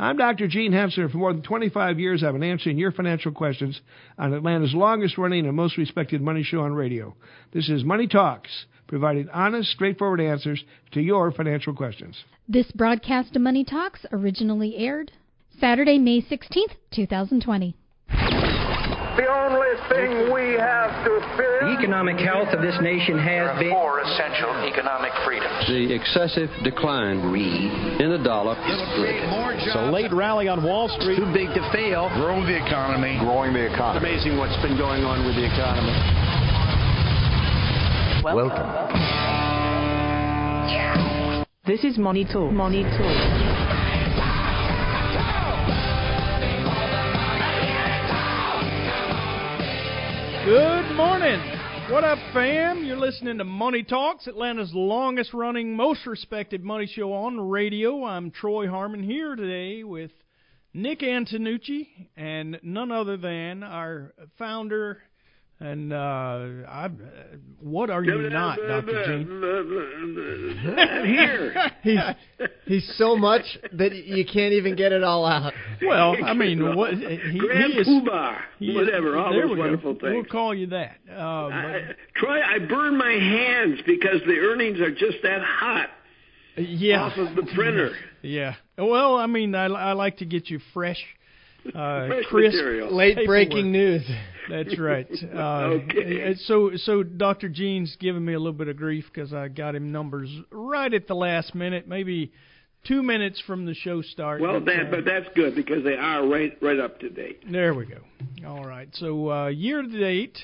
I'm Dr. Gene Henssler. For more than 25 years, I've been answering your financial questions on Atlanta's longest running and most respected money show on radio. This is Money Talks, providing honest, straightforward answers to your financial questions. This broadcast of Money Talks originally aired Saturday, May 16th, 2020. The only thing we have to fear. The economic health of this nation has been. Four essential economic freedoms. The excessive decline in the dollar. It's a late rally on Wall Street. Too big to fail. Grow the economy. Growing the economy. Amazing what's been going on with the economy. Welcome. This is Money Talk. Money Talk. Good morning. What up, fam? You're listening to Money Talks, Atlanta's longest running, most respected money show on radio. I'm Troy Harmon here today with Nick Antonucci and none other than our founder. And uh, I, what are you not, Doctor Gene? Here. he's he's so much that you can't even get it all out. Well, I mean, what he, Grand he is, Poobah. he is- Whatever. All those we go. wonderful We'll call you that. Uh, I, Troy, I burn my hands because the earnings are just that hot yeah. off of the printer. Yeah. Well, I mean, I, I like to get you fresh, uh, Fresh crisp. material. Late Paperwork. breaking news. That's right. Uh, Okay. So, so Dr. Gene's giving me a little bit of grief because I got him numbers right at the last minute, maybe two minutes from the show start. Well, But, that, uh, but that's good because they are right right up to date. there we go. All right. So uh, year to date,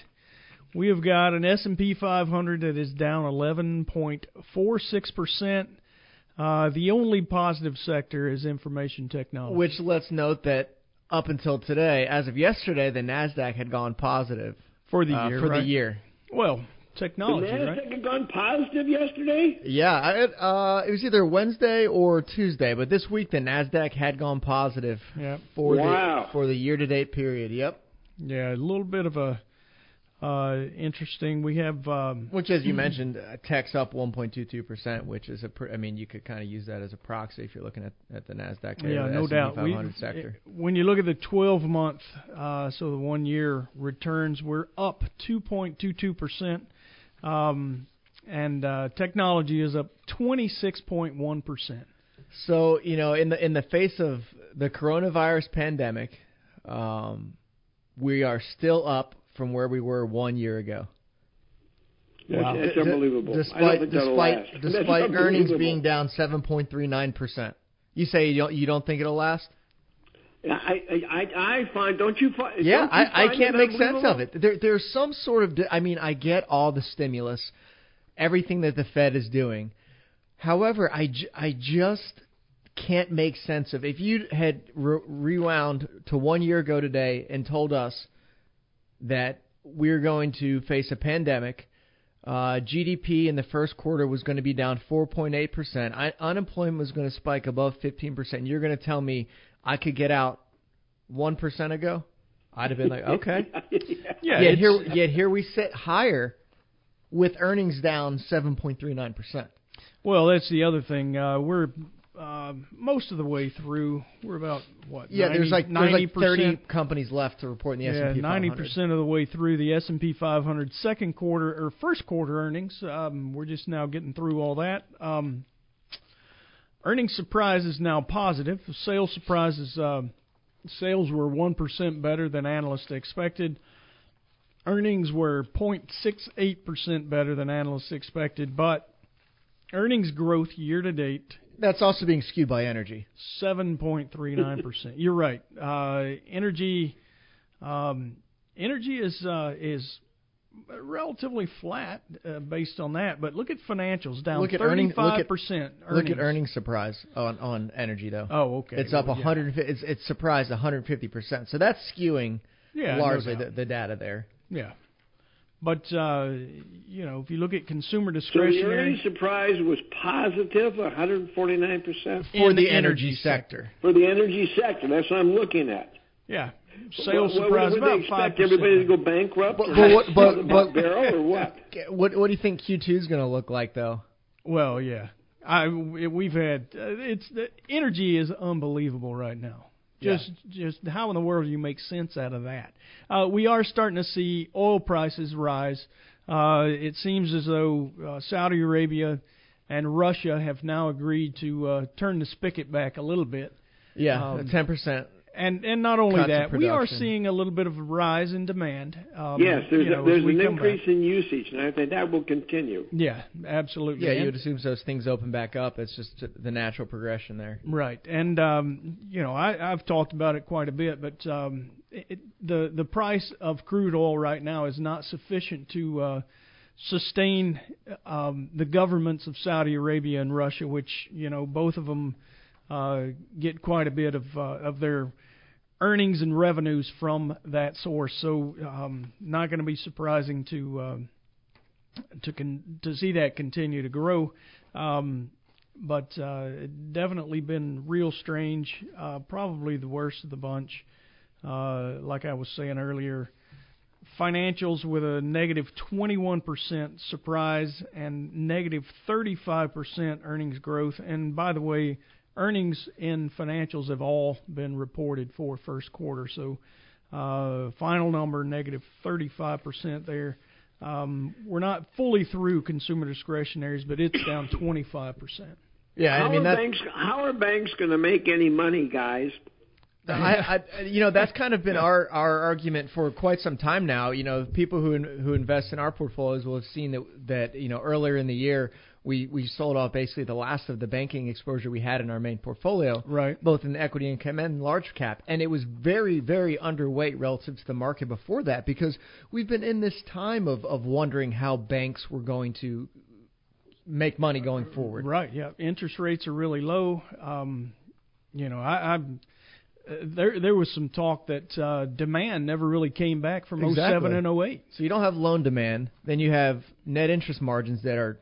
we have got an S&P 500 that is down 11.46 percent. Uh, the only positive sector is information technology. Which let's note that up until today, as of yesterday, the Nasdaq had gone positive for the uh, year, for right? the year. Well, technology. The Nasdaq right? had gone positive yesterday. Yeah, I, uh, it was either Wednesday or Tuesday, but this week the Nasdaq had gone positive Yeah. for Wow. the for the year to date period. Yep. Yeah, a little bit of a uh, interesting. We have um, Which, as you mentioned, uh, tech's up 1.22 percent, which is a. Pr- I mean, you could kind of use that as a proxy if you're looking at, at the Nasdaq. or yeah, the no S&P doubt. We, 500 sector. when you look at the 12 month, uh, so the one year returns, we're up 2.22 percent, um, and uh, technology is up 26.1 percent. So you know, in the in the face of the coronavirus pandemic, um, we are still up from where we were one year ago. That's, that's D- unbelievable. I don't Despite think that'll last. despite That's despite earnings being down 7.39 percent. You say you don't you don't think it'll last? I, I, I, I find. Don't you find? Yeah, don't you I, I can't make sense of it. There, there's some sort of. I mean, I get all the stimulus, everything that the Fed is doing. However, I I just can't make sense of. If you had re- rewound to one year ago today and told us that we're going to face a pandemic, uh, GDP in the first quarter was going to be down 4.8 percent, unemployment was going to spike above 15 percent. You're going to tell me I could get out one percent ago? I'd have been like, okay. Yeah, yet here, yet here we sit higher with earnings down 7.39 percent. Well, that's the other thing. Uh, we're uh, most of the way through. We're about what? Yeah, 90, there's like there's 90 like 30 companies left to report in the S&P 500. ninety percent of the way through the S and P 500 second quarter or first quarter earnings. Um, we're just now getting through all that. Um, earnings surprise is now positive. Sales surprise is um, sales were one percent better than analysts expected. Earnings were 0.68 percent better than analysts expected, but earnings growth year to date That's also being skewed by energy. Seven point three nine percent. You're right. Uh, energy, um, energy is uh, is relatively flat uh, based on that. But look at financials down Look at thirty earnings. Look five at percent. Look at earnings surprise on on energy though. Oh, okay. It's up Well, yeah. 100. It's it's surprised 150 percent. So that's skewing Yeah, largely doubt. the, the data there. Yeah, but uh, you know, if you look at consumer discretionary, So the discretionary earnings surprise was positive, 149 percent For in the energy sector. for the energy sector. That's what I'm looking at. yeah, sales What- what- surprise would they about expect five everybody to go bankrupt? But- but what- but- but- barrel or what? What what do you think Q2 is going to look like though? Well, yeah. I we've had uh, it's the energy is unbelievable right now. Just yeah. just how in the world do you make sense out of that? Uh, we are starting to see oil prices rise. Uh, it seems as though uh, Saudi Arabia and Russia have now agreed to uh, turn the spigot back a little bit. Yeah, um, ten percent and and not only that, we are seeing a little bit of a rise in demand. Um, yes, there's, you know, a, there's an increase back. in usage, and I think that will continue. Yeah, absolutely. Yeah, and, you would assume so as things open back up. It's just the natural progression there. Right, and um, you know, I, I've talked about it quite a bit, but um, it, the the price of crude oil right now is not sufficient to uh, sustain um, the governments of Saudi Arabia and Russia, which you know both of them uh, get quite a bit of uh, of their earnings and revenues from that source. So um, not going to be surprising to uh, to con- to see that continue to grow. Um, but uh, definitely been real strange. Uh, probably the worst of the bunch. Uh, like I was saying earlier, financials with a negative 21% surprise and negative 35% earnings growth. And by the way, earnings in financials have all been reported for first quarter. So uh, final number negative 35% there. Um, we're not fully through consumer discretionaries, but it's down 25%. Yeah, how I mean are banks how are banks going to make any money, guys? I, I, you know, that's kind of been our our argument for quite some time now. You know, people who who invest in our portfolios will have seen that that you know earlier in the year we we sold off basically the last of the banking exposure we had in our main portfolio, right? Both in equity income and large cap, and it was very very underweight relative to the market before that because we've been in this time of of wondering how banks were going to make money going forward. Right. Yeah. Interest rates are really low. Um, you know, I, I'm there there was some talk that uh, demand never really came back from exactly. 07 and 08. So you don't have loan demand, then you have net interest margins that are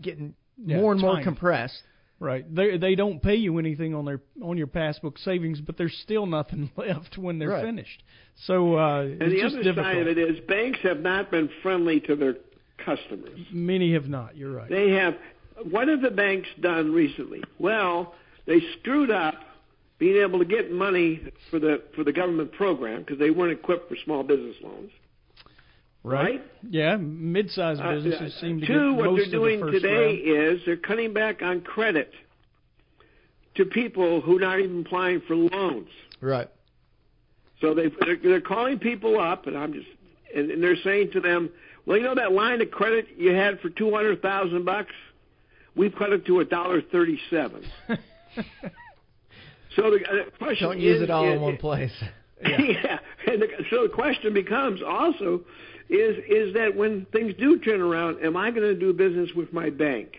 getting yeah, more and more compressed. Right. They they don't pay you anything on their on your passbook savings, but there's still nothing left when they're right. finished. So uh, and the other difficult. side of it is banks have not been friendly to their customers. Many have not. You're right. They have. What have the banks done recently? Well, they screwed up being able to get money for the for the government program because they weren't equipped for small business loans. Right? Yeah, mid-sized uh, businesses uh, seem to two, get what most they're doing the today round. is they're cutting back on credit to people who are not even applying for loans. Right. So they they're, they're calling people up, and I'm just and, and they're saying to them, "Well, you know that line of credit you had for two hundred thousand bucks, we've cut it to a dollar thirty-seven. so the uh, question don't use is, it all is, in one place. Yeah, yeah. and the, so the question becomes also is is that when things do turn around, am I going to do business with my bank?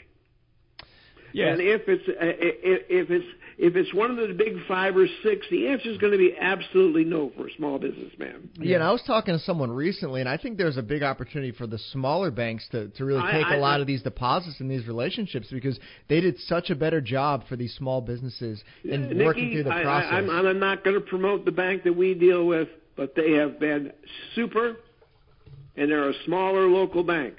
Yes. And if it's uh, if it's if it's one of the big five or six, the answer is going to be absolutely no for a small businessman. Yeah, and I was talking to someone recently, and I think there's a big opportunity for the smaller banks to, to really take I, I, a lot of these deposits and these relationships because they did such a better job for these small businesses in Nikki, working through the process. I, I'm, I'm not going to promote the bank that we deal with, but they have been super and they're a smaller local bank.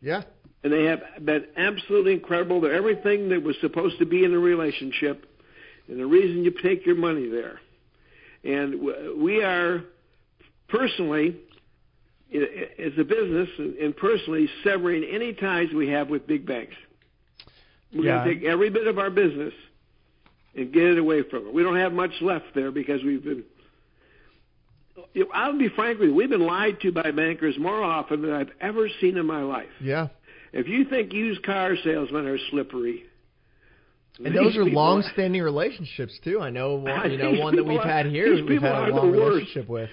Yeah. And they have been absolutely incredible. They're everything that was supposed to be in a relationship, and the reason you take your money there. And we are personally, as a business and personally, severing any ties we have with big banks. We're yeah. going to take every bit of our business and get it away from it. We don't have much left there because we've been I'll be frank with you. We've been lied to by bankers more often than I've ever seen in my life. Yeah. If you think used car salesmen are slippery, and those are long-standing relationships too. I know one, you know one that we've are, had here. We've had a long relationship with.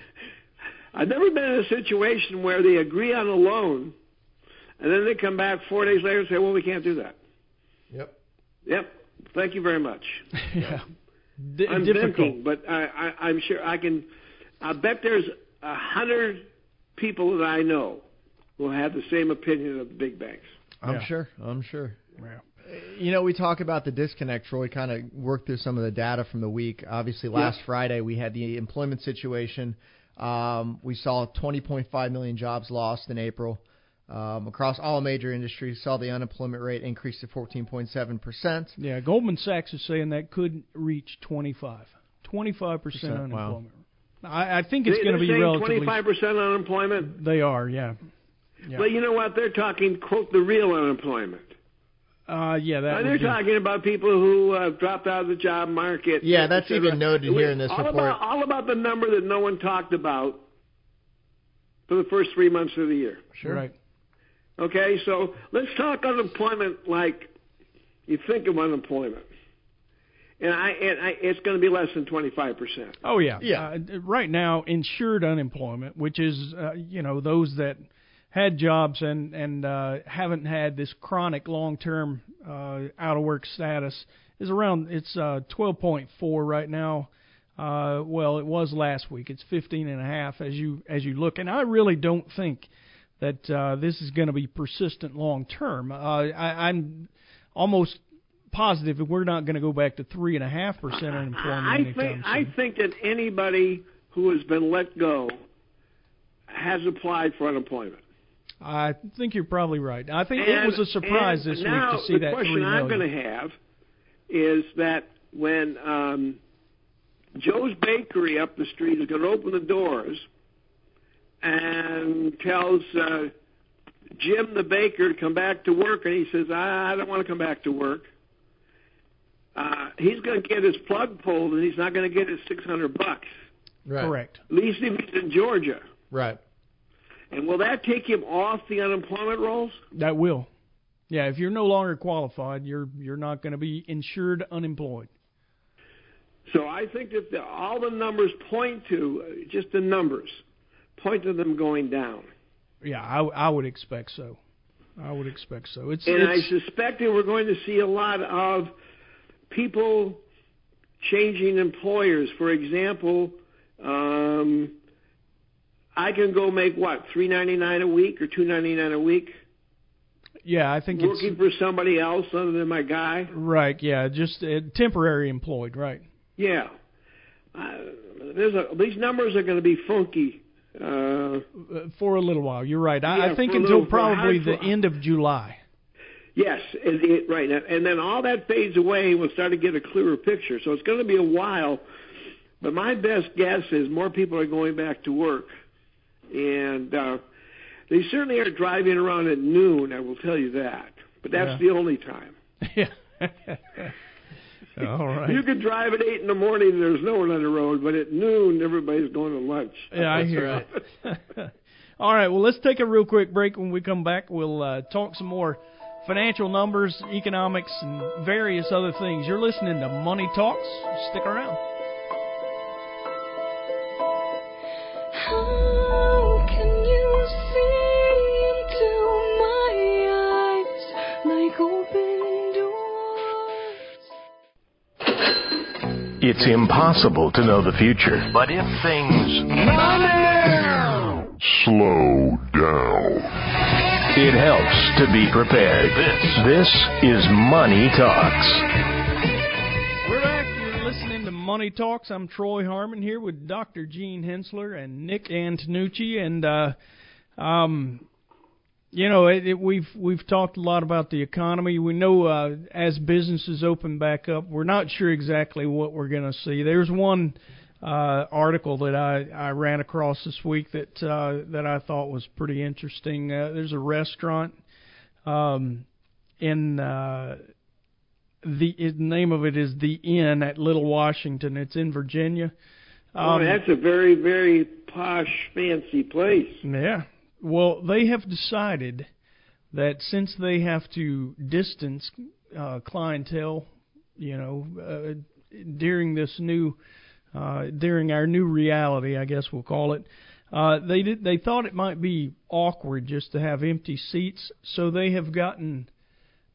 I've never been in a situation where they agree on a loan, and then they come back four days later and say, "Well, we can't do that." Yep. Yep. Thank you very much. yeah. D- I'm difficult. venting, but I, I, I'm sure I can I bet there's a hundred people that I know who have the same opinion of the big banks. I'm yeah. sure. I'm sure. Yeah. You know, we talk about the disconnect. Troy kind of worked through some of the data from the week. Obviously, last yeah. Friday we had the employment situation. Um, we saw 20.5 million jobs lost in April. um, across all major industries saw the unemployment rate increase to 14.7 percent. Yeah, Goldman Sachs is saying that could reach 25, 25 percent Wow. Unemployment. I, I think it's They- going to be they're saying relatively. 25% unemployment. They are, yeah, yeah. Well, you know what? They're talking quote the real unemployment. uh, yeah, that. Now, they're be- talking about people who uh, dropped out of the job market. Yeah, that's even noted here in this all report. About, all about the number that no one talked about for the first three months of the year. Sure. Right. Okay, so let's talk unemployment like you think of unemployment, and I and I, it's going to be less than twenty five percent. Oh yeah, Yeah. Uh, right now, insured unemployment, which is uh, you know those that had jobs and and uh, haven't had this chronic long term uh, out of work status, is around it's uh, 12.4 right now. Uh, well, it was last week. It's 15 and a half as you as you look, and I really don't think that uh, this is going to be persistent long term. Uh, I, I'm almost positive that we're not going to go back to three and a half percent unemployment I think soon. I think that anybody who has been let go has applied for unemployment. I think you're probably right. I think it was a surprise this week to see that. Now the question I'm going to have is that when um, Joe's Bakery up the street is going to open the doors and tells uh, Jim the baker to come back to work, and he says, "I, I don't want to come back to work." Uh, he's going to get his plug pulled, and he's not going to get his 600 bucks. Right. Correct. At least if he's in Georgia. Right. And will that take him off the unemployment rolls? That will. Yeah, if you're no longer qualified, you're you're not going to be insured unemployed. So I think that the, all the numbers point to, uh, just the numbers, point to them going down. Yeah, I, I would expect so. I would expect so. It's, And I suspect that we're going to see a lot of people changing employers. For example, um, I can go make what three ninety nine a week or two ninety nine a week yeah, I think working it's for somebody else other than my guy. right. Yeah, just uh, temporary employed, right? Yeah, uh, there's a, these numbers are going to be funky. Uh, Uh, For a little while, you're right. I, Yeah, I think until little- probably the end of July. Yes, it, it, right. And then all that fades away, and we'll start to get a clearer picture. So it's going to be a while. But my best guess is more people are going back to work. And uh, they certainly are driving around at noon, I will tell you that. But that's Yeah. the only time. yeah. All right. You could drive at 8 in the morning and there's no one on the road, but at noon, everybody's going to lunch. Yeah, I hear it. All right, well, let's take a real quick break. When we come back, we'll uh, talk some more financial numbers, economics, and various other things. You're listening to Money Talks. Stick around. How can you see into my eyes like open doors? It's impossible to know the future. But if things slow down, it helps to be prepared. This, this is Money Talks. We're back. You're listening to Money Talks. I'm Troy Harmon here with Dr. Gene Henssler and Nick Antonucci, and uh, um, you know, it, it, we've we've talked a lot about the economy. We know uh, as businesses open back up, we're not sure exactly what we're going to see. There's one uh, article that I, I ran across this week that uh, that I thought was pretty interesting. Uh, there's a restaurant um, in uh, the, the name of it is the Inn at Little Washington. It's in Virginia. oh, Um, that's a very, very posh, fancy place. yeah. Well, they have decided that since they have to distance uh, clientele, you know, uh, during this new, uh, during our new reality, I guess we'll call it, uh, they did. They thought it might be awkward just to have empty seats, so they have gotten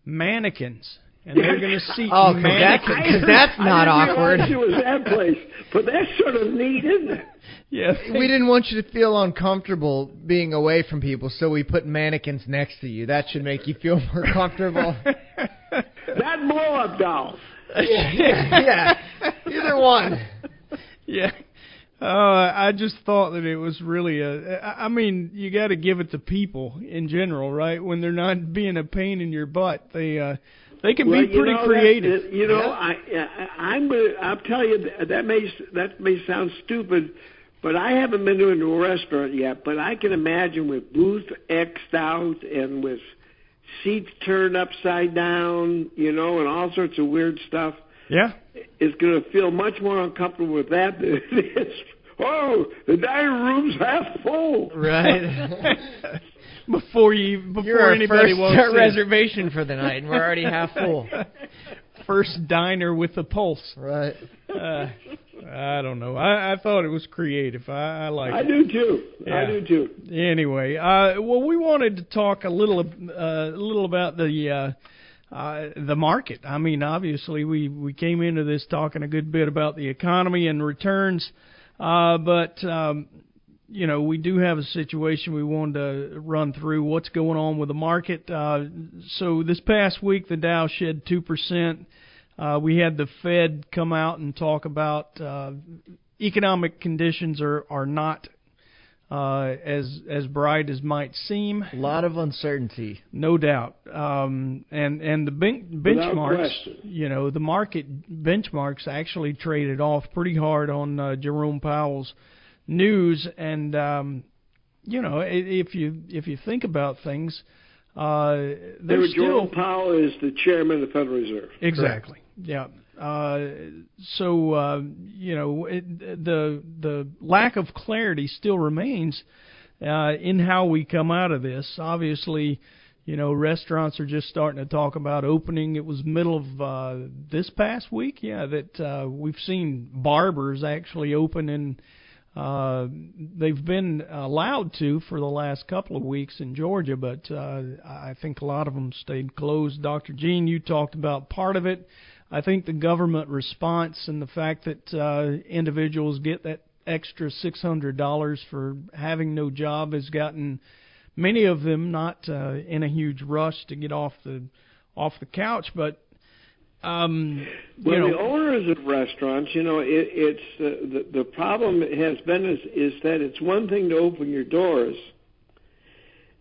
mannequins, and they're going to seat Oh, 'cause that's- mannequins. 'cause that's not I didn't awkward. It was that place, but that's sort of neat, isn't it? yeah, We didn't want you to feel uncomfortable being away from people, so we put mannequins next to you. That should make you feel more comfortable. That blow up doll. yeah, yeah. Either one. Yeah. Uh, I just thought that it was really a. I mean, you got to give it to people in general, right? When they're not being a pain in your butt, they uh, they can well, be pretty you know, creative. That, you know, I, I I'm gonna. I'll tell you that, that may that may sound stupid, but I haven't been to a restaurant yet. But I can imagine with booth xed out and with seats turned upside down, you know, and all sorts of weird stuff. Yeah. Is going to feel much more uncomfortable with that than it is. Oh, the dining room's half full. Right. before you before You're our anybody first walks reservation for the night, and we're already half full. First diner with a pulse. Right. Uh, I don't know. I, I thought it was creative. I, I like I it. do too. I do too. Anyway, uh, well, we wanted to talk a little, uh, a little about the uh, uh, the market. I mean, obviously, we we came into this talking a good bit about the economy and returns, uh, but um, you know, we do have a situation we wanted to run through. What's going on with the market? Uh, so this past week, the Dow shed two percent. Uh, we had the Fed come out and talk about uh, economic conditions are are not uh, as as bright as might seem. A lot of uncertainty. No doubt. Um, and and the ben- benchmarks, you know, the market benchmarks actually traded off pretty hard on uh, Jerome Powell's news. And um, you know, if you if you think about things, uh, there's still Jerome Powell is the chairman of the Federal Reserve. Exactly. Yeah. Uh, so uh, you know it, the the lack of clarity still remains uh, in how we come out of this. Obviously, you know restaurants are just starting to talk about opening. It was middle of uh, this past week, yeah, that uh, we've seen barbers actually open and. They've been allowed to for the last couple of weeks in Georgia, but I think a lot of them stayed closed. Dr. Gene, you talked about part of it. I think the government response and the fact that uh, individuals get that extra six hundred dollars for having no job has gotten many of them not uh, in a huge rush to get off the off the couch, but um, Well, you know, the owners of restaurants, you know, it, it's uh, the the problem has been is, is that it's one thing to open your doors,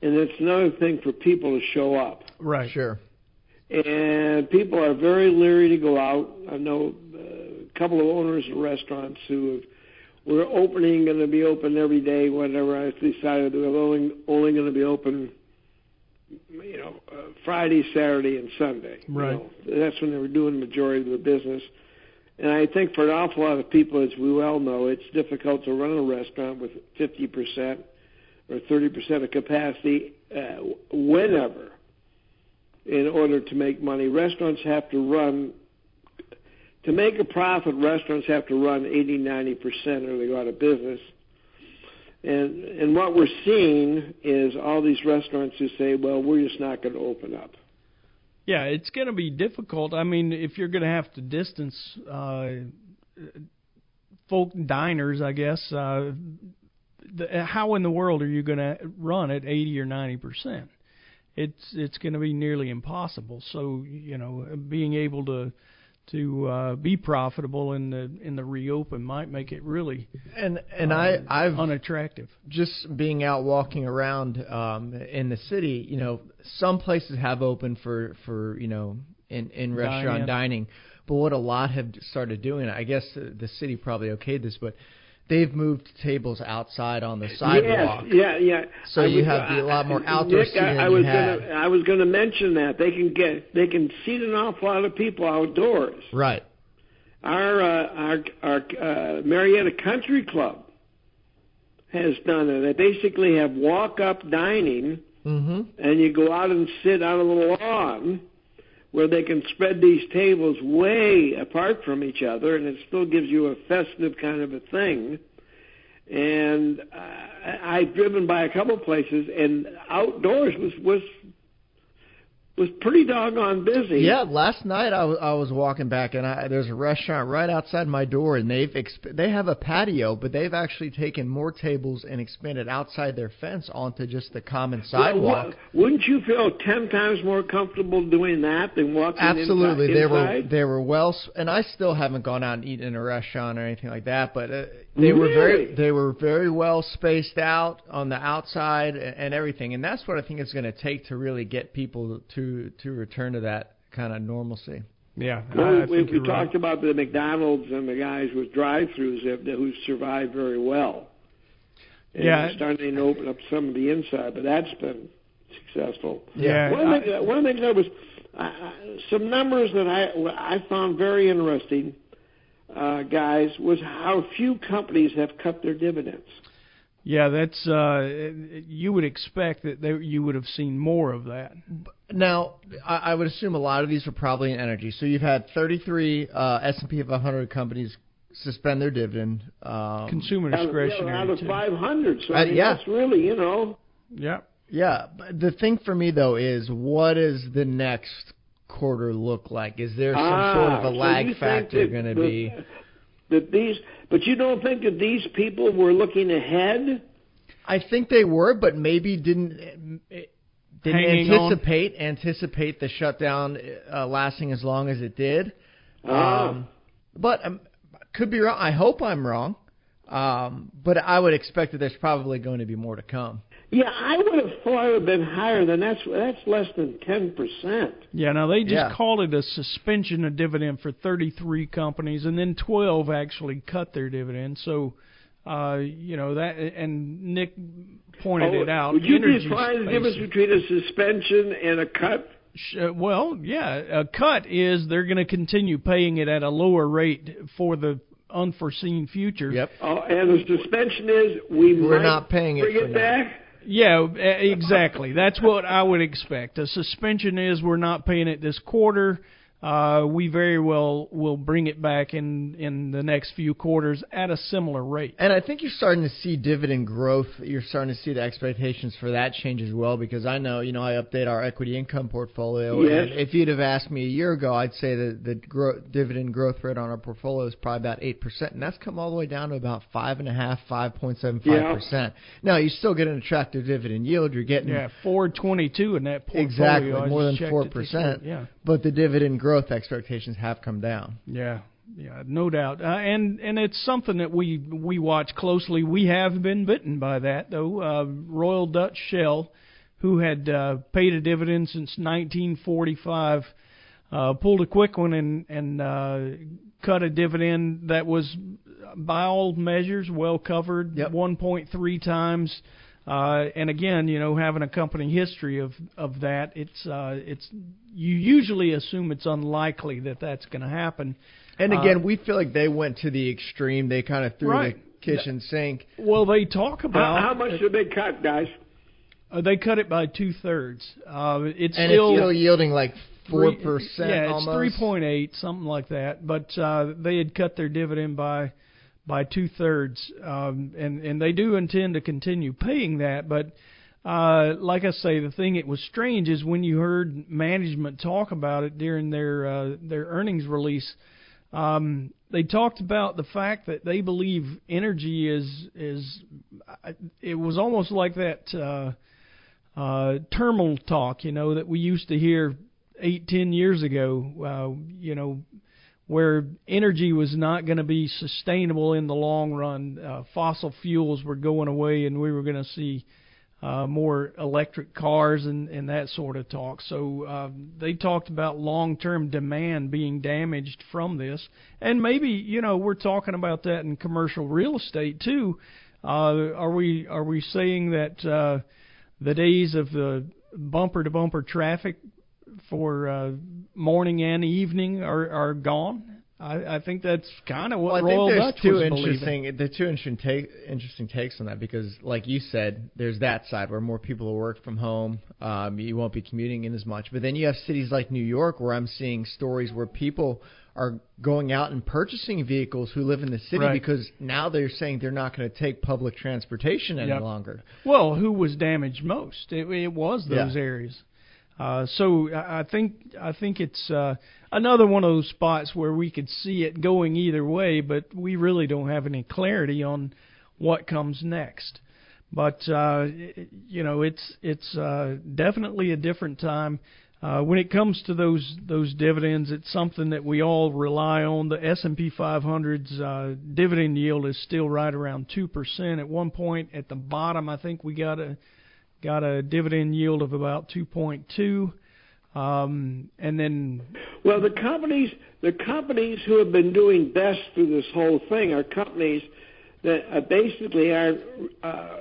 and it's another thing for people to show up. right? Sure. And people are very leery to go out. I know a couple of owners of restaurants who have, were opening, going to be open every day, whatever. I decided they were only only going to be open, you know, uh, Friday, Saturday, and Sunday. you Right. know. That's when they were doing the majority of their business. And I think for an awful lot of people, as we well know, it's difficult to run a restaurant with 50% or 30% of capacity uh, whenever in order to make money. Restaurants have to run, to make a profit, restaurants have to run 80, 90% or they go out of business. And, and what we're seeing is all these restaurants who say, well, we're just not going to open up. Yeah, it's going to be difficult. I mean, if you're going to have to distance uh, folk diners, I guess, uh, the, how in the world are you going to run at 80 or 90 percent? It's it's going to be nearly impossible. So you know, being able to to uh, be profitable in the in the reopen might make it really And and I I've unattractive. just being out walking around um in the city, you know, some places have opened for for, you know, in in restaurant Dine-in. dining. But what a lot have started doing, I guess the, the city probably okayed this, but they've moved tables outside on the sidewalk. Yes, yeah, yeah. So I you have a lot more outdoor Nick, seating I, I was had. gonna, I was going to mention that they can get, they can seat an awful lot of people outdoors. Right. Our uh, our our uh, Marietta Country Club has done it. They basically have walk-up dining, Mhm. and you go out and sit on a little lawn where they can spread these tables way apart from each other, and it still gives you a festive kind of a thing. And I- I've driven by a couple places, and outdoors was was was pretty doggone busy. Yeah, last night I was I was walking back and I, there's a restaurant right outside my door and they've exp- they have a patio, but they've actually taken more tables and expanded outside their fence onto just the common sidewalk. Well, wouldn't you feel ten times more comfortable doing that than walking Absolutely, inside? they were they were well, and I still haven't gone out and eaten in a restaurant or anything like that. But uh, they were very they were very well spaced out on the outside and, and everything, and that's what I think it's going to take to really get people to to return to that kind of normalcy. Yeah, Well, we, we talked about the McDonald's and the guys with drive-throughs that, who survived very well. And Yeah. starting to open up some of the inside, but that's been successful. Yeah, One of the things, one of the things I was uh, some numbers that I I found very interesting, guys, was how few companies have cut their dividends. Yeah, that's uh, you would expect that they, you would have seen more of that. Now, I, I would assume a lot of these are probably in energy. So you've had 33 uh, S&P 500 companies suspend their dividend. Um, Consumer Out of, discretionary. out of 500, so I Uh, mean, yeah. that's really you know. Yeah. Yeah, but the thing for me though is what is the next quarter look like? Is there some ah, sort of a so lag factor that- going to be? that these? But you don't think that these people were looking ahead? I think they were, but maybe didn't didn't Hanging on. anticipate anticipate the shutdown uh, lasting as long as it did. Ah. Um, but um, could be wrong. I hope I'm wrong. Um, but I would expect that there's probably going to be more to come. Yeah, I would have thought it would have been higher than that's that's less than ten percent. Yeah, now they just Yeah. called it a suspension of dividend for 33 companies, and then 12 actually cut their dividend. So, uh, you know that, and Nick pointed it out. Oh, Would you energy define the space- difference between a suspension and a cut? Uh, Well, yeah, a cut is they're going to continue paying it at a lower rate for the unforeseen future. Yep. Oh, and the suspension is we We're might not paying it bring for it now. Yeah, exactly. That's what I would expect. A suspension is we're not paying it this quarter. Uh, we very well will bring it back in in the next few quarters at a similar rate. And I think you're starting to see dividend growth. You're starting to see the expectations for that change as well because I know, you know, I update our equity income portfolio. Yes. And if you'd have asked me a year ago, I'd say that the gro- dividend growth rate on our portfolio is probably about 8%. And that's come all the way down to about 5.5%, 5.75%. Now, you still get an attractive dividend yield. You're getting Yeah, four twenty two in that portfolio. exactly I more than 4%. it. Yeah. But the dividend growth expectations have come down. Yeah, yeah, no doubt. Uh, and and it's something that we we watch closely. We have been bitten by that though. Uh, Royal Dutch Shell, who had uh, paid a dividend since 1945, uh, pulled a quick one and and uh, cut a dividend that was, by all measures, well covered. Yep. 1.3 times. Uh, and again, you know, having a company history of of that, it's uh, it's you usually assume it's unlikely that that's going to happen. And Uh, again, we feel like they went to the extreme. They kind of threw Right. the kitchen sink. Well, they talk about how much did they cut, guys? uh, they cut it by two thirds. Uh, it's And still it's still yielding like four percent. Yeah, it's three point eight, something like that. But uh, they had cut their dividend by by two thirds, um, and and they do intend to continue paying that. But uh, like I say, the thing that was strange is when you heard management talk about it during their uh, their earnings release. Um, they talked about the fact that they believe energy is is it was almost like that uh, uh, terminal talk, you know, that we used to hear eight ten years ago. Uh, you know, where energy was not going to be sustainable in the long run. Uh, fossil fuels were going away, and we were going to see uh, more electric cars and, and that sort of talk. So um, they talked about long-term demand being damaged from this, and maybe you know we're talking about that in commercial real estate too. Uh, are we are we saying that uh, the days of the bumper-to-bumper traffic for uh, morning and evening are are gone? I, I think that's kind of what Well, I Royal think there's Dutch two was interesting, believing. the two interesting take, interesting takes on that because, like you said, there's that side where more people will work from home. Um, you won't be commuting in as much. But then you have cities like New York where I'm seeing stories where people are going out and purchasing vehicles who live in the city Right. because now they're saying they're not going to take public transportation any Yep. longer. Well, who was damaged most? It, it was those Yeah. areas. Uh, so I think I think it's uh, another one of those spots where we could see it going either way, but we really don't have any clarity on what comes next. But uh, you know, it's it's uh, definitely a different time. Uh, when it comes to those those dividends, it's something that we all rely on. The S&P 500's uh, dividend yield is still right around two percent. At one point, at the bottom, I think we got a got a dividend yield of about 2.2. Um, and then, well, the companies the companies who have been doing best through this whole thing are companies that uh, basically are uh,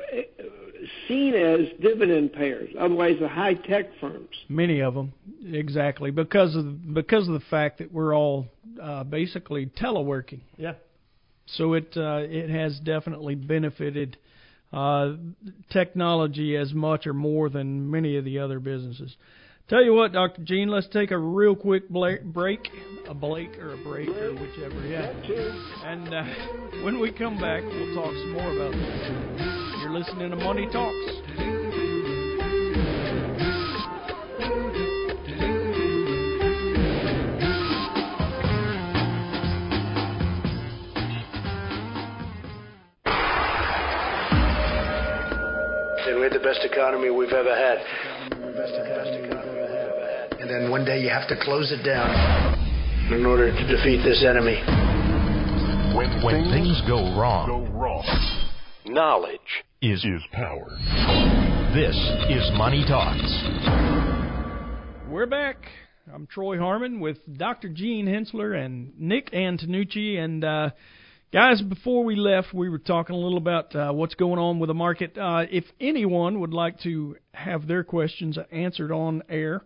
seen as dividend payers. Otherwise, the high tech firms. Many of them, exactly, because of because of the fact that we're all uh, basically teleworking. Yeah. So it uh, it has definitely benefited uh, technology as much or more than many of the other businesses. Tell you what, Dr. Gene, let's take a real quick bla- break, a Blake or a break or whichever, yeah. And uh, when we come back, we'll talk some more about this. You're listening to Money Talks. Best economy we've ever had. And then one day you have to close it down in order to defeat this enemy. When, when things go wrong, knowledge is, is power. This is Money Talks. We're back. I'm Troy Harmon with Dr. Gene Henssler and Nick Antonucci. And uh, guys, before we left, we were talking a little about uh, what's going on with the market. Uh, if anyone would like to have their questions answered on air,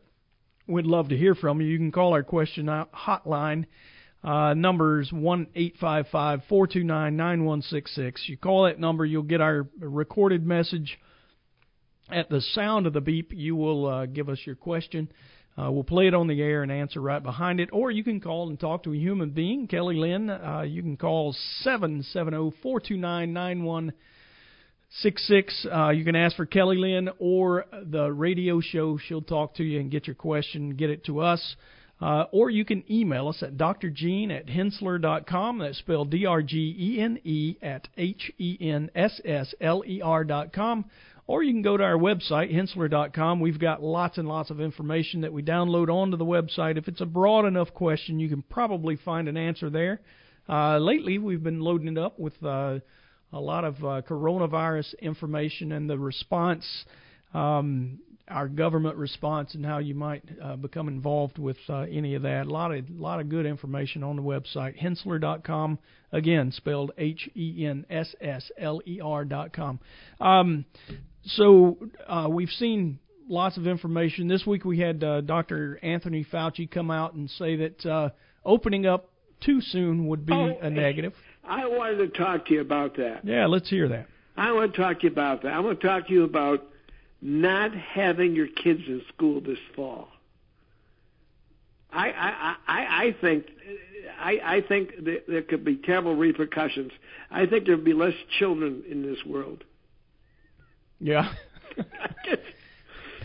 we'd love to hear from you. You can call our question hotline. Uh, number is one eight five five four two nine nine one six six. You call that number, you'll get our recorded message. At the sound of the beep, you will uh, give us your question. Uh, we'll play it on the air and answer right behind it. Or you can call and talk to a human being, Kelly Lynn. Uh, you can call seven seven zero four two nine nine one six six. Uh, you can ask for Kelly Lynn or the radio show. She'll talk to you and get your question, get it to us. Uh, or you can email us at drgene at henssler.com. That's spelled D R G E N E at H E N S S L E R.com. Or you can go to our website, henssler.com. We've got lots and lots of information that we download onto the website. If it's a broad enough question, you can probably find an answer there. Uh, lately, we've been loading it up with uh, a lot of uh, coronavirus information and the response, um, our government response, and how you might uh, become involved with uh, any of that. A lot of lot of good information on the website, henssler.com. Again, spelled H E N S S L E R.com. Um, so uh, we've seen lots of information. This week we had uh, Dr. Anthony Fauci come out and say that uh, opening up too soon would be Oh, a negative. I wanted to talk to you about that. Yeah, let's hear that. I want to talk to you about that. I want to talk to you about not having your kids in school this fall. I I I, I think I I think that there could be terrible repercussions. I think there'd be less children in this world. Yeah.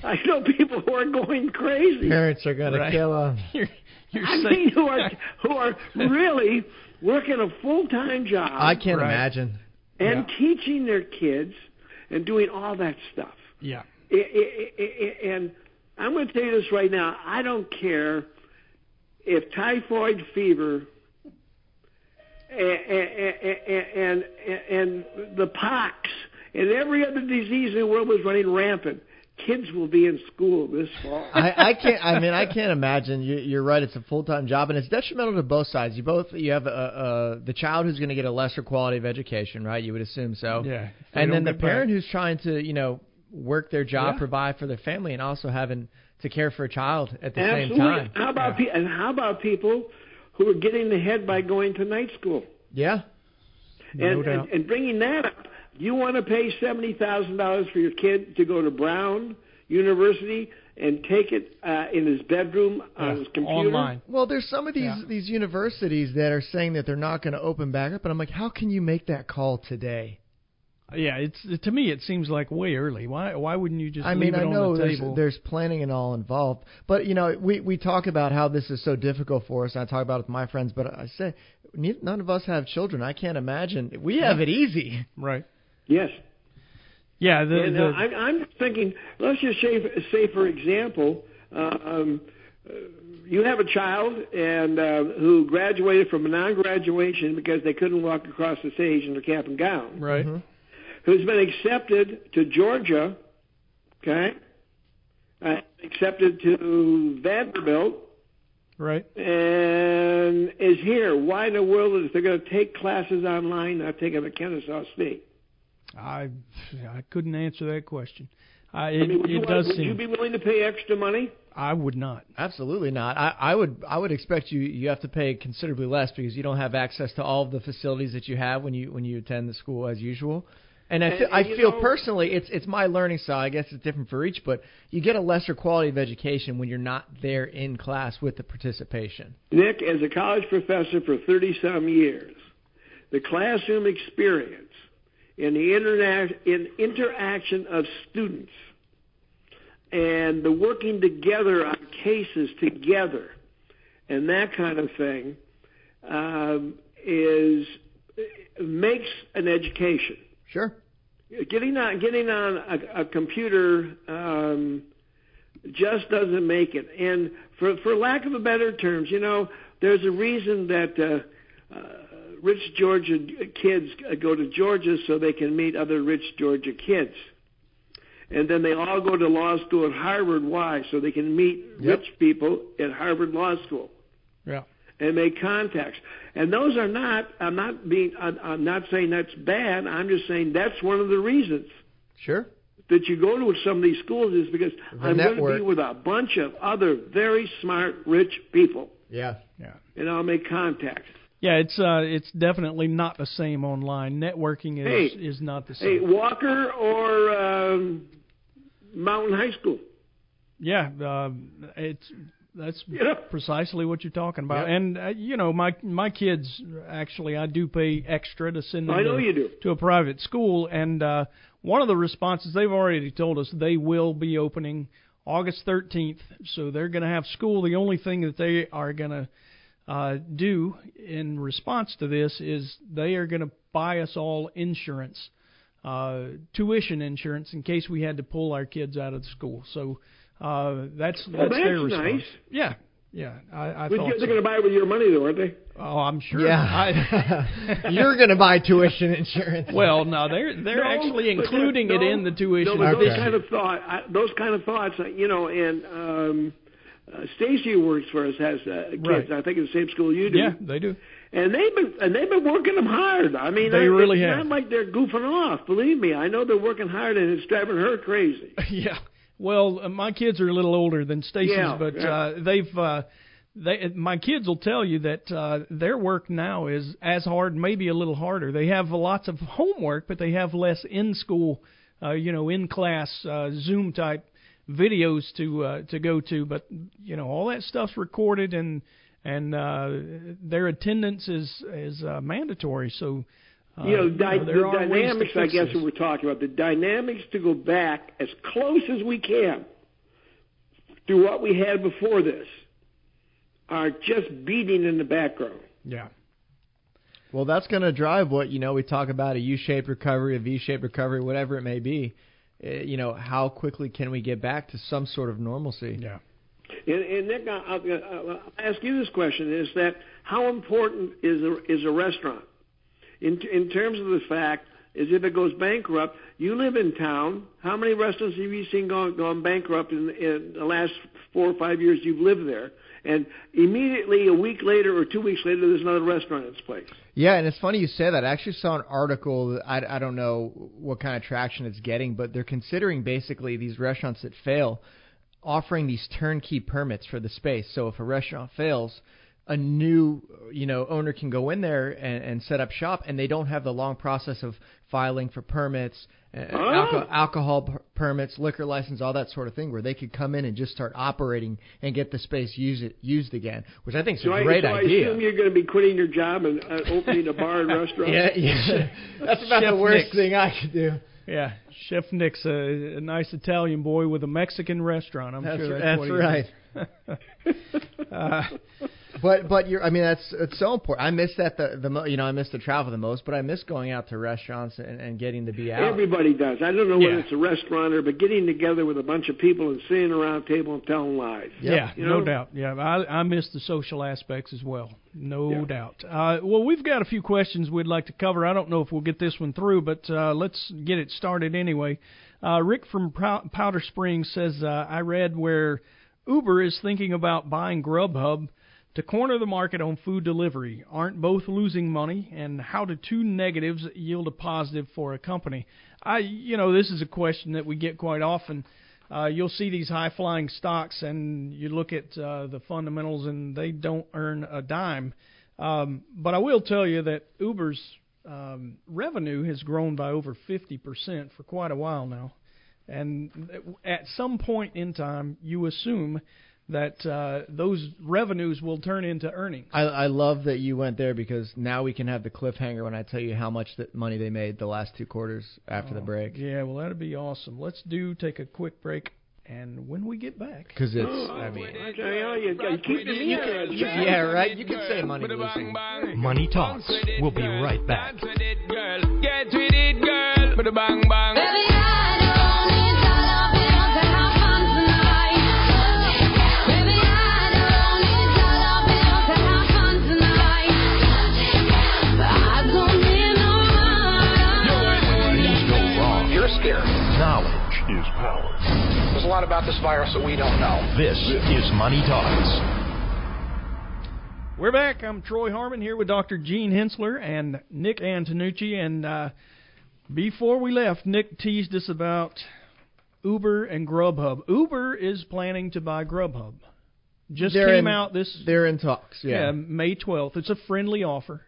I know people who are going crazy. Parents are going Right. to kill them. You're, you're I saying- mean, who are who are really working a full time job. I can't Right. imagine. and Yeah. teaching their kids and doing all that stuff. Yeah. I- I- I- I- and I'm going to tell you this right now. I don't care if typhoid fever and, and, and the pox and every other disease in the world was running rampant. Kids will be in school this fall. I, I can't. I mean, I can't imagine. You, you're right. It's a full time job, and it's detrimental to both sides. You both you have uh uh the child who's going to get a lesser quality of education, right? You would assume so. Yeah. And then the get back. parent who's trying to you know work their job, Yeah. provide for their family, and also having to care for a child at the same Absolutely. time. How about pe- and how about people who are getting ahead by going to night school? Yeah. No and, doubt. and and bringing that up, you want to pay seventy thousand dollars for your kid to go to Brown University and take it uh, in his bedroom on his computer Online. Well, there's some of these Yeah. these universities that are saying that they're not going to open back up, and I'm like, how can you make that call today? Yeah, it's to me it seems like way early. Why why wouldn't you just I leave mean, it I on know the there's, table? there's planning and all involved, but you know, we we talk about how this is so difficult for us. And I talk about it with my friends, but I say none of us have children. I can't imagine we have it easy. Right. Yes. Yeah. The, and the, uh, I, I'm thinking, let's just say, say for example, uh, um, uh, you have a child and uh, who graduated from a non-graduation because they couldn't walk across the stage in their cap and gown. right. Who's been accepted to Georgia, okay? Uh, accepted to Vanderbilt, Right. and is here. Why in the world is they going to take classes online, not take them at Kennesaw State? I I couldn't answer that question. I, I it mean, would, you, it want- does would seem. you be willing to pay extra money? I would not. Absolutely not. I, I would I would expect you you have to pay considerably less because you don't have access to all of the facilities that you have when you when you attend the school as usual. And I, And- fe- I and you feel know- personally, it's it's my learning style. I guess it's different for each, but you get a lesser quality of education when you're not there in class with the participation. Nick, as a college professor for 30 some years, the classroom experience and the interna- in interaction of students and the working together on cases together and that kind of thing um, is makes an education. Sure. Getting on getting on a, a computer um, just doesn't make it. And for for lack of a better terms, you know, there's a reason that uh, uh, rich Georgia kids go to Georgia so they can meet other rich Georgia kids. And then they all go to law school at Harvard. Why? So they can meet Yep. rich people at Harvard Law School Yeah. and make contacts. And those are not. I'm not being. I'm, I'm not saying that's bad. I'm just saying that's one of the reasons Sure. that you go to some of these schools is because The I'm going to be with a bunch of other very smart, rich people, Yeah. Yeah. and I'll make contacts. Yeah, it's uh, it's definitely not the same online. Networking is Hey. is not the same. Hey. Walker or um, Mountain High School. Yeah, uh, it's that's Yeah. precisely what you're talking about. And uh, you know, my my kids actually, I do pay extra to send them I know to, you do. to a private school, and uh, one of the responses they've already told us they will be opening August 13th, so they're going to have school. The only thing that they are going to uh, do in response to this is they are going to buy us all insurance, uh, tuition insurance, in case we had to pull our kids out of the school. So uh, that's that's, Well, their that's response. nice. Yeah, yeah. I, I But thought they're going to buy it with your money, though, aren't they? Oh, I'm sure. Yeah. I, You're going to buy tuition insurance. well, no, they're they're No, actually but including no, it in the tuition. No, but those kind of thought, I, those kind of thoughts, uh, you know, and um, uh, Stacy works for us has uh, kids. Right. I think in the same school you do. yeah, they do. And they've been and they've been working them hard. I mean, They I, really it's have. not like they're goofing off. Believe me, I know they're working hard, and it's driving her crazy. yeah. Well, uh, my kids are a little older than Stacy's, Yeah, but yeah. uh, they've uh, they my kids will tell you that uh, their work now is as hard, maybe a little harder. They have lots of homework, but they have less in school, uh, you know, in class uh, Zoom type videos to uh, to go to. But you know, all that stuff's recorded and and uh, their attendance is is uh, mandatory. So. Uh, you know, di- there the are ways to dynamics. I guess this. that we're talking about the dynamics to go back as close as we can to what we had before this are just beating in the background. Yeah. Well, that's going to drive what you know. We talk about a U-shaped recovery, a V-shaped recovery, whatever it may be. Uh, you know, how quickly can we get back to some sort of normalcy? Yeah. And, and Nick, I'll, I'll, I'll ask you this question: Is that how important is a, is a restaurant in in terms of the fact is if it goes bankrupt? You live in town. How many restaurants have you seen gone gone bankrupt in, in the last four or five years you've lived there? And immediately a week later or two weeks later, there's another restaurant in its place. Yeah, and it's funny you say that. I actually saw an article. I, I don't know what kind of traction it's getting, but they're considering basically these restaurants that fail offering these turnkey permits for the space. So if a restaurant fails, a new you know owner can go in there and, and set up shop, and they don't have the long process of filing for permits, uh, Oh. alcohol, alcohol per- permits, liquor license, all that sort of thing, where they could come in and just start operating and get the space use it, used again, which I think is So a I, great so I assume you're going to be quitting your job and uh, opening a bar and restaurant. yeah, yeah. that's about Chef the worst Nick's. thing I could do. Yeah, Chef Nick's a, a nice Italian boy with a Mexican restaurant. I'm That's, sure that's, that's what he right. is. uh, But but you're I mean that's it's so important. I miss that the the mo- you know I miss the travel the most, but I miss going out to restaurants and, and getting to be out. Everybody does. I don't know Yeah. whether it's a restaurant or, but getting together with a bunch of people and sitting around a table and telling lies. Yeah, You no doubt. Yeah, I, I miss the social aspects as well. No Yeah. doubt. Uh, well, we've got a few questions we'd like to cover. I don't know if we'll get this one through, but uh, let's get it started anyway. Uh, Rick from Powder Springs says, uh, I read where Uber is thinking about buying Grubhub to corner the market on food delivery. Aren't both losing money? And how do two negatives yield a positive for a company? I, you know, this is a question that we get quite often uh, you'll see these high flying stocks, and you look at uh, the fundamentals, and they don't earn a dime. Um, but I will tell you that Uber's um, revenue has grown by over 50% for quite a while now. And at some point in time, you assume that uh, those revenues will turn into earnings. I, I love that you went there because now we can have the cliffhanger when I tell you how much that money they made the last two quarters after the break. Yeah, well, that'd be awesome. Let's do take a quick break, and when we get back, Because it's, I mean, Okay, oh, you, you keep me on. yeah, right. You can say money losing. Money Talks. We'll be right back. Get with it, girl. Bang bang. About this virus that we don't know. This is Money Talks. We're back. I'm Troy Harmon here with Dr. Gene Henssler and Nick Antonucci. And uh, before we left, Nick teased us about Uber and Grubhub. Uber is planning to buy Grubhub. Just They're came in- out this They're in talks. Yeah. May 12th. It's a friendly offer.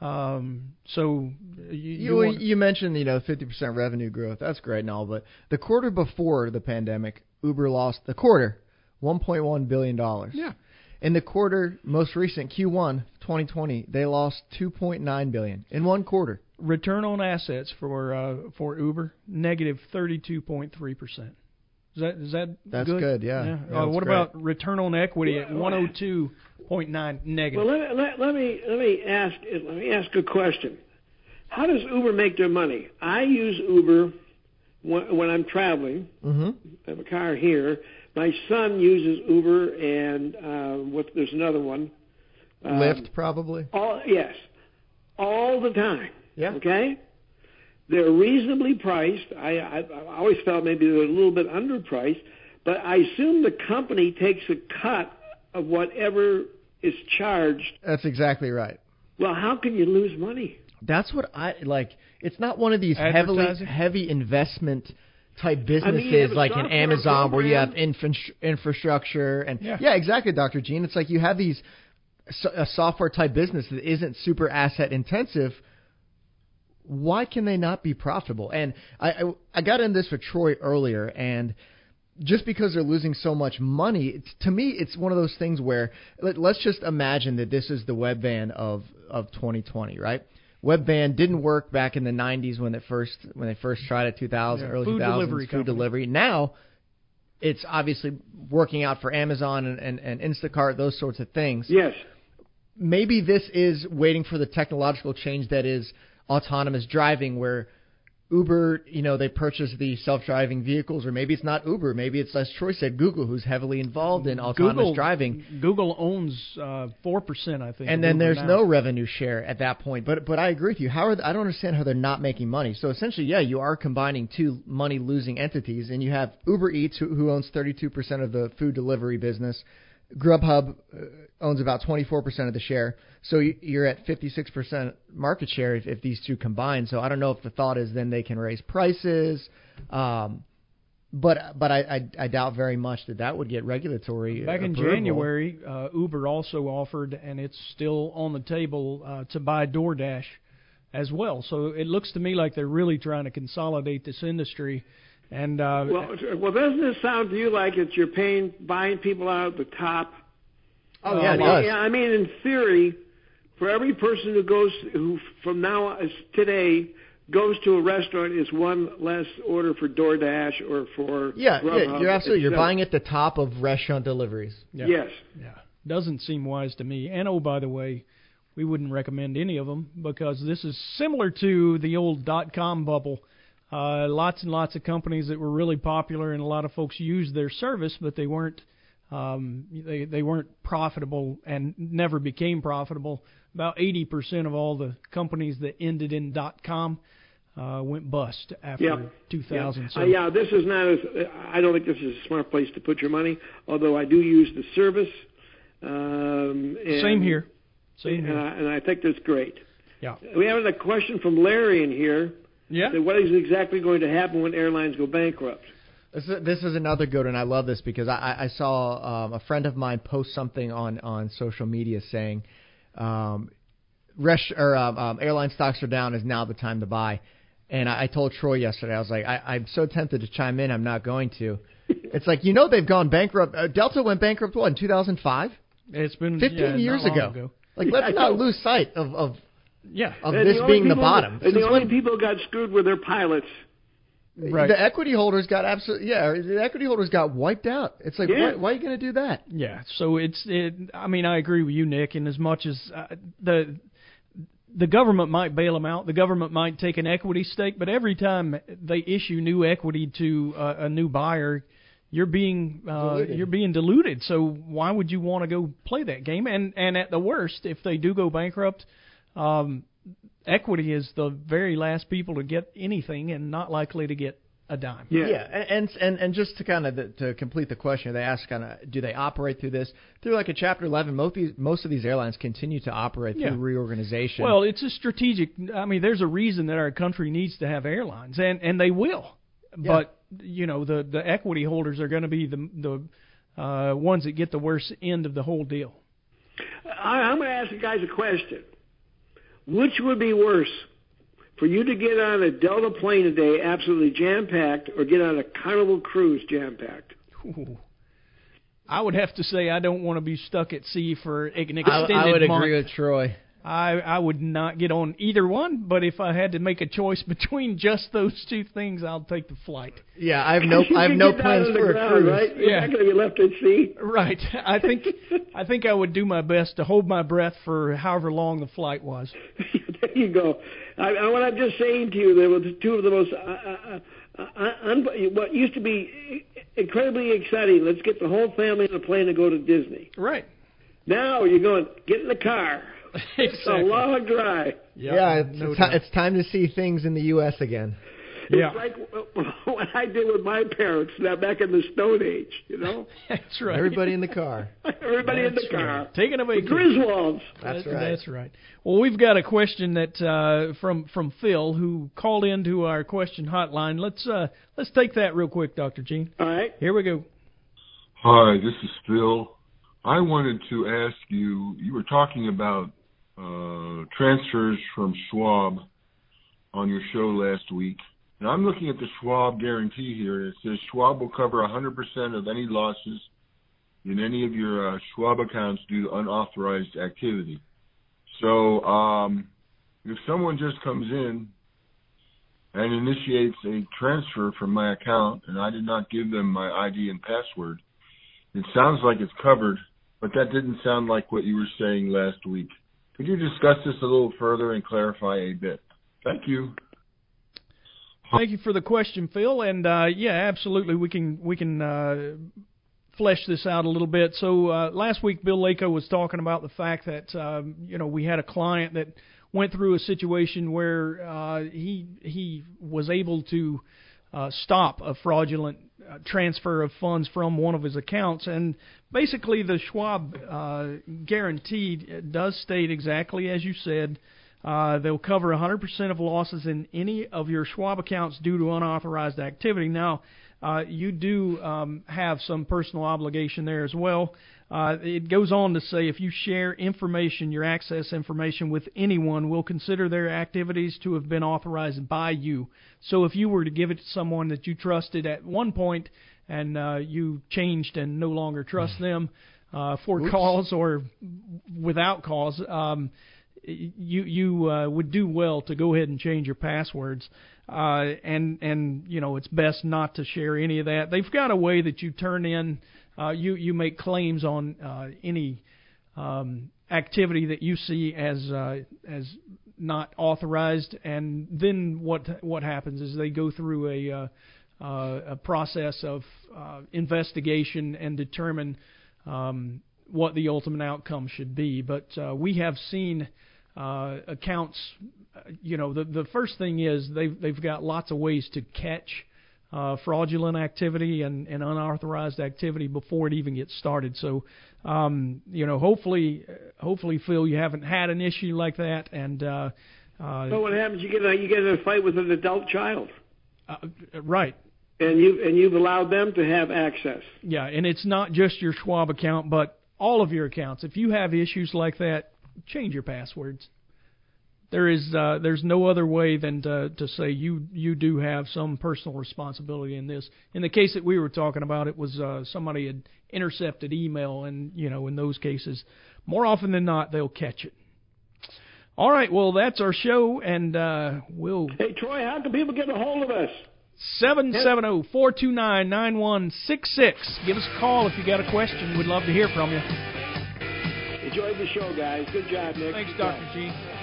Um, so you, you, You, want- you mentioned you know 50% revenue growth. That's great and all, but the quarter before the pandemic, Uber lost the quarter 1.1 billion dollars. Yeah. In the quarter most recent Q1 2020, they lost 2.9 billion in one quarter. return on assets for uh, for Uber negative 32.3 percent. Is that is that That's good? good, yeah. Yeah, uh, what great. about return on equity at 102.9 negative? Well, let, let, let me let me ask let me ask a question. How does Uber make their money? I use Uber when, when I'm traveling. Mm-hmm. I have a car here. My son uses Uber, and uh, what? There's another one. Um, Lyft probably. All yes, all the time. Yeah. Okay. They're reasonably priced. I, I I always felt maybe they're a little bit underpriced, but I assume the company takes a cut of whatever is charged. That's exactly right. Well, how can you lose money? That's what I like. It's not one of these heavily heavy investment type I businesses mean, have a like in software Amazon where you have infra- infrastructure and Yeah. yeah. exactly, Dr. Gene. It's like you have these so- a software type business that isn't super asset intensive. Why can they not be profitable? And I, I I got in this with Troy earlier, and just because they're losing so much money, it's, to me, it's one of those things where let, let's just imagine that this is the Webvan of of 2020, right? Webvan didn't work back in the 90s when it first when they first tried it, 2000, Yeah, early food 2000s, delivery food company. delivery. Now, it's obviously working out for Amazon and, and, and Instacart, those sorts of things Yes. maybe this is waiting for the technological change that is autonomous driving where Uber, you know, they purchase the self-driving vehicles, or maybe it's not Uber, maybe it's, as Troy said, Google, who's heavily involved in autonomous Google driving. Google owns uh, four percent, I think. And then Uber there's now. no revenue share at that point. But but I agree with you. How are I don't understand how they're not making money. So essentially, yeah, you are combining two money losing entities, and you have Uber Eats, who, who owns 32% of the food delivery business. Grubhub uh, owns about 24% of the share. So you- you're at 56% market share if, if these two combine. So I don't know if the thought is then they can raise prices. Um, but but I, I I doubt very much that that would get regulatory. Back in. January, uh, Uber also offered, and it's still on the table uh, to buy DoorDash as well. So it looks to me like they're really trying to consolidate this industry. And uh, Well, well, doesn't it sound to you like it's you're paying buying people out at the top? Oh yeah, it I mean, does. yeah, I mean, in theory, for every person who goes who from now as today goes to a restaurant is one less order for DoorDash or for Yeah, yeah, you're absolutely. You're buying at the top of restaurant deliveries. yeah, Yes. yeah, doesn't seem wise to me. And oh, by the way, we wouldn't recommend any of them because this is similar to the old dot com bubble. Uh, lots and lots of companies that were really popular, and a lot of folks used their service, but they weren't um, they they weren't profitable and never became profitable. About 80% of all the companies that ended in .com uh, went bust after Yeah. 2000. Yeah. So Uh, yeah, this is not as. I don't think this is a smart place to put your money. Although I do use the service. Um, and, same here. Same And here. I, and I think that's great. Yeah. We have a question from Larry in here. Yeah. That what is exactly going to happen when airlines go bankrupt? This is, this is another good one. I love this because I, I I saw um, a friend of mine post something on, on social media saying, um, res- or um, um, airline stocks are down. Is now the time to buy? And I, I told Troy yesterday. I was like, I, I'm so tempted to chime in. I'm not going to. It's like you know they've gone bankrupt. Uh, Delta went bankrupt what in 2005? It's been 15 yeah, years ago. ago. Like let's not lose sight of of, Yeah. of And this the only being the people- bottom. And the only when- people got screwed were their pilots. Right. The equity holders got absolutely yeah. The equity holders got wiped out. It's like Yeah. why, why are you going to do that? Yeah, so it's it. I mean, I agree with you, Nick. In as much as uh, the the government might bail them out, the government might take an equity stake, but every time they issue new equity to uh, a new buyer, you're being uh, Diluted. you're being diluted. So why would you want to go play that game? And and at the worst, if they do go bankrupt, um, equity is the very last people to get anything, and not likely to get a dime. Yeah, and and and just to kind of to complete the question, they ask kind of do they operate through this through like a Chapter 11? Most of these, most of these airlines continue to operate Yeah. through reorganization. Well, it's a strategic. I mean, there's a reason that our country needs to have airlines, and and they will. But you know, the the equity holders are going to be the the uh, ones that get the worst end of the whole deal. I, I'm going to ask you guys a question. Which would be worse, for you to get on a Delta plane today, absolutely jam packed, or get on a Carnival cruise jam packed? I would have to say I don't want to be stuck at sea for an extended I, I would month. agree with Troy. I I would not get on either one, but if I had to make a choice between just those two things, I'll take the flight. Yeah, I have no I have no plans on the for a ground, cruise. Right? You're Yeah. not going to be left at sea. Right. I think I think I would do my best to hold my breath for however long the flight was. there you go. I, I, what I'm just saying to you, there were two of the most uh, uh, uh, uh, un, what used to be incredibly exciting. Let's get the whole family on a plane and go to Disney. Right. Now you're going get in the car. It's a Exactly. long drive. Yeah, it's, no it's, doubt. it's time to see things in the U.S. again. Yeah. It's like what I did with my parents now back in the Stone Age. You know, That's right. Everybody in the car. everybody in the car. right. Taking a The vacation. Griswolds. That's That- right. That's right. Well, we've got a question that uh, from from Phil who called into our question hotline. Let's uh, let's take that real quick, Doctor Gene. All right. Here we go. Hi, this is Phil. I wanted to ask you, you were talking about transfers from Schwab on your show last week. And I'm looking at the Schwab guarantee here. It says Schwab will cover 100% of any losses in any of your uh, Schwab accounts due to unauthorized activity. So um, if someone just comes in and initiates a transfer from my account and I did not give them my ID and password, it sounds like it's covered, but that didn't sound like what you were saying last week. Could you discuss this a little further and clarify a bit? Thank you. Thank you for the question, Phil. And uh, yeah, absolutely, we can we can uh, flesh this out a little bit. So uh, last week, Bill Lako was talking about the fact that um, you know we had a client that went through a situation where uh, he he was able to uh, stop a fraudulent transfer of funds from one of his accounts, and basically the Schwab uh, guarantee does state exactly as you said. Uh, they'll cover 100% of losses in any of your Schwab accounts due to unauthorized activity. Now, uh, you do um, have some personal obligation there as well. Uh, it goes on to say if you share information, your access information with anyone, we'll consider their activities to have been authorized by you. So if you were to give it to someone that you trusted at one point and uh, you changed and no longer trust them uh, for Oops. cause or without cause, um, you you uh, would do well to go ahead and change your passwords. Uh, and and you know it's best not to share any of that. They've got a way that you turn in, uh, you you make claims on uh, any um, activity that you see as uh, as not authorized, and then what what happens is they go through a uh, uh, a process of uh, investigation and determine um, what the ultimate outcome should be. But we have seen accounts. You know, the the first thing is they've they've got lots of ways to catch uh, fraudulent activity and, and unauthorized activity before it even gets started. So, um, you know, hopefully, hopefully, Phil, you haven't had an issue like that. And uh, uh, So what happens? You get in a, you get in a fight with an adult child, uh, right. and you and you've allowed them to have access. Yeah, and it's not just your Schwab account, but all of your accounts. If you have issues like that, change your passwords. There is uh, there's no other way than to, to say you you do have some personal responsibility in this. In the case that we were talking about, it was uh, somebody had intercepted email, and you know in those cases, more often than not, they'll catch it. All right, well that's our show, and uh, we'll Hey Troy, how can people get a hold of us? Seven seven zero four two nine nine one six six. Give us a call if you got a question. We'd love to hear from you. Enjoy the show, guys. Good job, Nick. Thanks, Doctor job. G.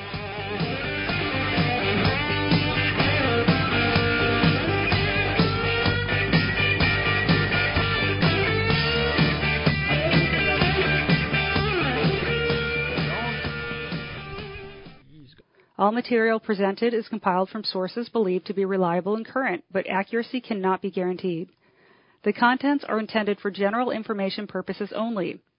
All material presented is compiled from sources believed to be reliable and current, but accuracy cannot be guaranteed. The contents are intended for general information purposes only.